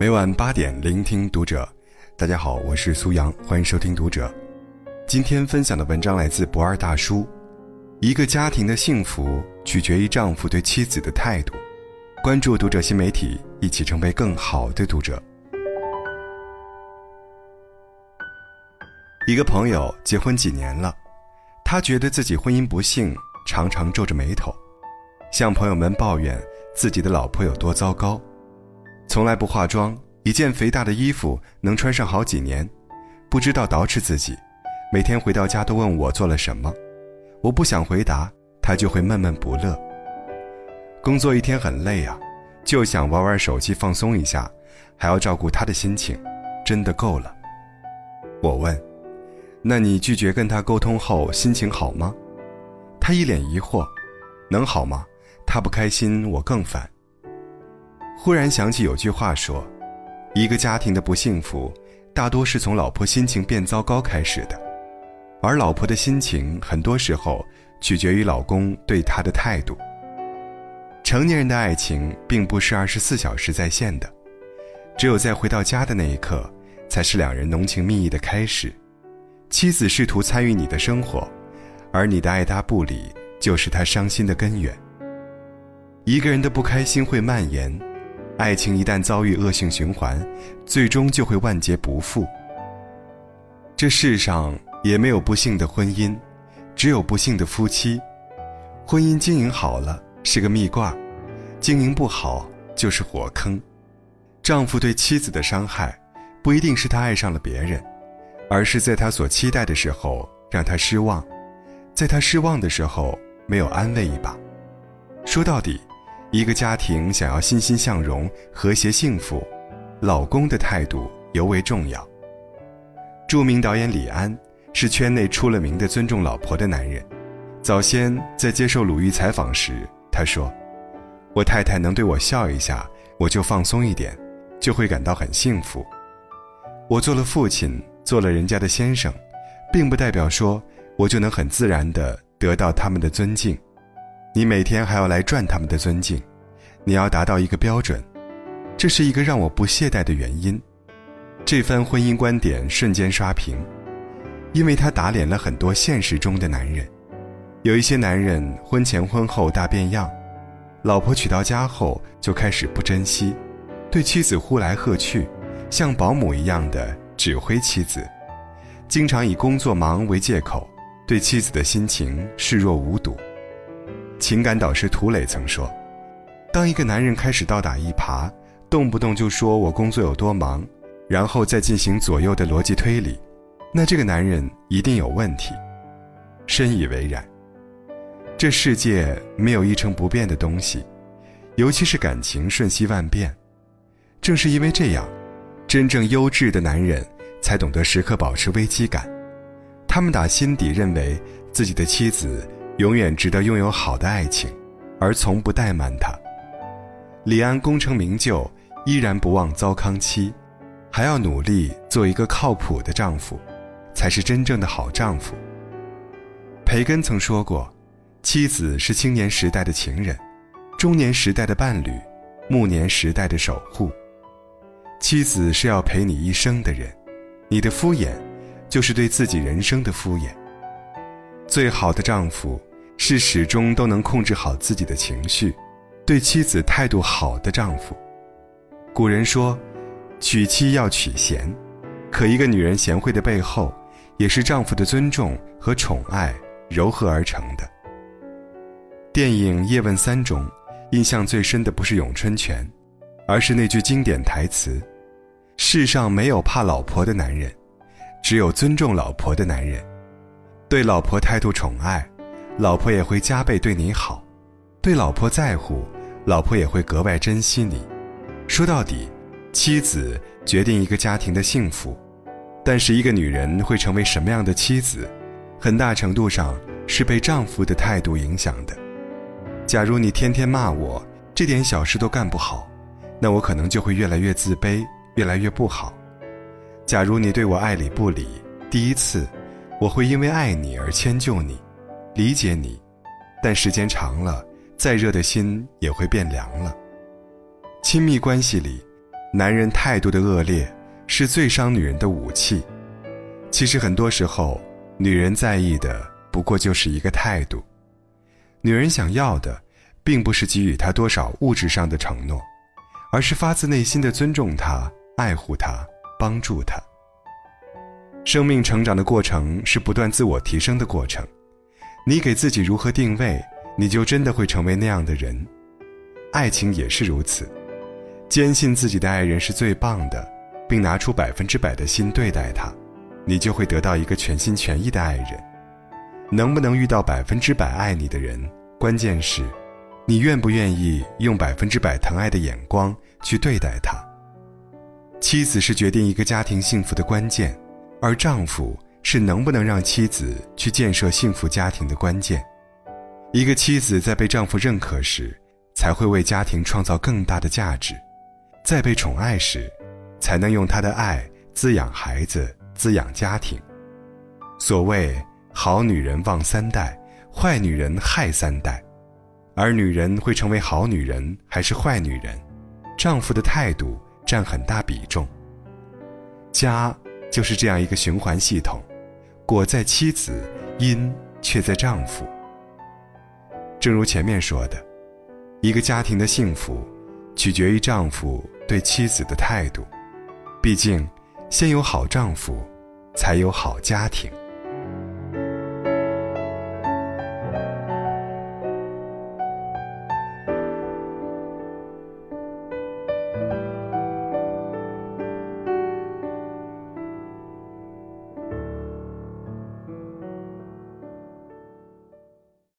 每晚八点，聆听读者。大家好，我是苏阳，欢迎收听读者。今天分享的文章来自不二大叔。一个家庭的幸福取决于丈夫对妻子的态度。关注读者新媒体，一起成为更好的读者。一个朋友结婚几年了，他觉得自己婚姻不幸，常常皱着眉头，向朋友们抱怨自己的老婆有多糟糕。从来不化妆，一件肥大的衣服能穿上好几年，不知道捯饬自己，每天回到家都问我做了什么，我不想回答，他就会闷闷不乐。工作一天很累啊，就想玩玩手机放松一下，还要照顾他的心情，真的够了。我问：“那你拒绝跟他沟通后心情好吗？”他一脸疑惑：“能好吗？他不开心，我更烦。”忽然想起有句话说：“一个家庭的不幸福，大多是从老婆心情变糟糕开始的，而老婆的心情很多时候取决于老公对她的态度。”成年人的爱情并不是二十四小时在线的，只有在回到家的那一刻，才是两人浓情蜜意的开始。妻子试图参与你的生活，而你的爱答不理，就是她伤心的根源。一个人的不开心会蔓延。爱情一旦遭遇恶性循环，最终就会万劫不复。这世上也没有不幸的婚姻，只有不幸的夫妻。婚姻经营好了是个蜜罐，经营不好就是火坑。丈夫对妻子的伤害，不一定是他爱上了别人，而是在他所期待的时候让他失望，在他失望的时候没有安慰一把。说到底。一个家庭想要欣欣向荣、和谐幸福，老公的态度尤为重要。著名导演李安是圈内出了名的尊重老婆的男人。早先在接受鲁豫采访时，他说：“我太太能对我笑一下，我就放松一点，就会感到很幸福。我做了父亲，做了人家的先生，并不代表说我就能很自然地得到他们的尊敬。”你每天还要来赚他们的尊敬，你要达到一个标准，这是一个让我不懈怠的原因。这番婚姻观点瞬间刷屏，因为他打脸了很多现实中的男人。有一些男人婚前婚后大变样，老婆娶到家后就开始不珍惜，对妻子呼来喝去，像保姆一样的指挥妻子，经常以工作忙为借口，对妻子的心情视若无睹。情感导师涂磊曾说：“当一个男人开始倒打一耙，动不动就说我工作有多忙，然后再进行左右的逻辑推理，那这个男人一定有问题。”深以为然。这世界没有一成不变的东西，尤其是感情瞬息万变。正是因为这样，真正优质的男人才懂得时刻保持危机感，他们打心底认为自己的妻子。永远值得拥有好的爱情，而从不怠慢他。李安功成名就，依然不忘糟糠妻，还要努力做一个靠谱的丈夫，才是真正的好丈夫。培根曾说过：“妻子是青年时代的情人，中年时代的伴侣，暮年时代的守护。妻子是要陪你一生的人，你的敷衍，就是对自己人生的敷衍。最好的丈夫。”是始终都能控制好自己的情绪，对妻子态度好的丈夫。古人说，娶妻要娶贤，可一个女人贤惠的背后，也是丈夫的尊重和宠爱糅合而成的。电影《叶问三》中，印象最深的不是咏春拳，而是那句经典台词：“世上没有怕老婆的男人，只有尊重老婆的男人。”对老婆态度宠爱。老婆也会加倍对你好，对老婆在乎，老婆也会格外珍惜你。说到底，妻子决定一个家庭的幸福，但是一个女人会成为什么样的妻子，很大程度上是被丈夫的态度影响的。假如你天天骂我，这点小事都干不好，那我可能就会越来越自卑，越来越不好。假如你对我爱理不理，第一次，我会因为爱你而迁就你。理解你，但时间长了，再热的心也会变凉了。亲密关系里，男人态度的恶劣是最伤女人的武器。其实很多时候，女人在意的不过就是一个态度。女人想要的，并不是给予她多少物质上的承诺，而是发自内心的尊重她、爱护她、帮助她。生命成长的过程是不断自我提升的过程，你给自己如何定位，你就真的会成为那样的人。爱情也是如此，坚信自己的爱人是最棒的，并拿出百分之百的心对待他。你就会得到一个全心全意的爱人。能不能遇到百分之百爱你的人，关键是，你愿不愿意用百分之百疼爱的眼光去对待他。妻子是决定一个家庭幸福的关键，而丈夫是能不能让妻子去建设幸福家庭的关键。一个妻子在被丈夫认可时，才会为家庭创造更大的价值；在被宠爱时，才能用她的爱滋养孩子。滋养家庭。所谓好女人旺三代，坏女人害三代。而女人会成为好女人还是坏女人，丈夫的态度占很大比重。家就是这样一个循环系统，果在妻子，因却在丈夫。正如前面说的，一个家庭的幸福，取决于丈夫对妻子的态度。毕竟。先有好丈夫，才有好家庭。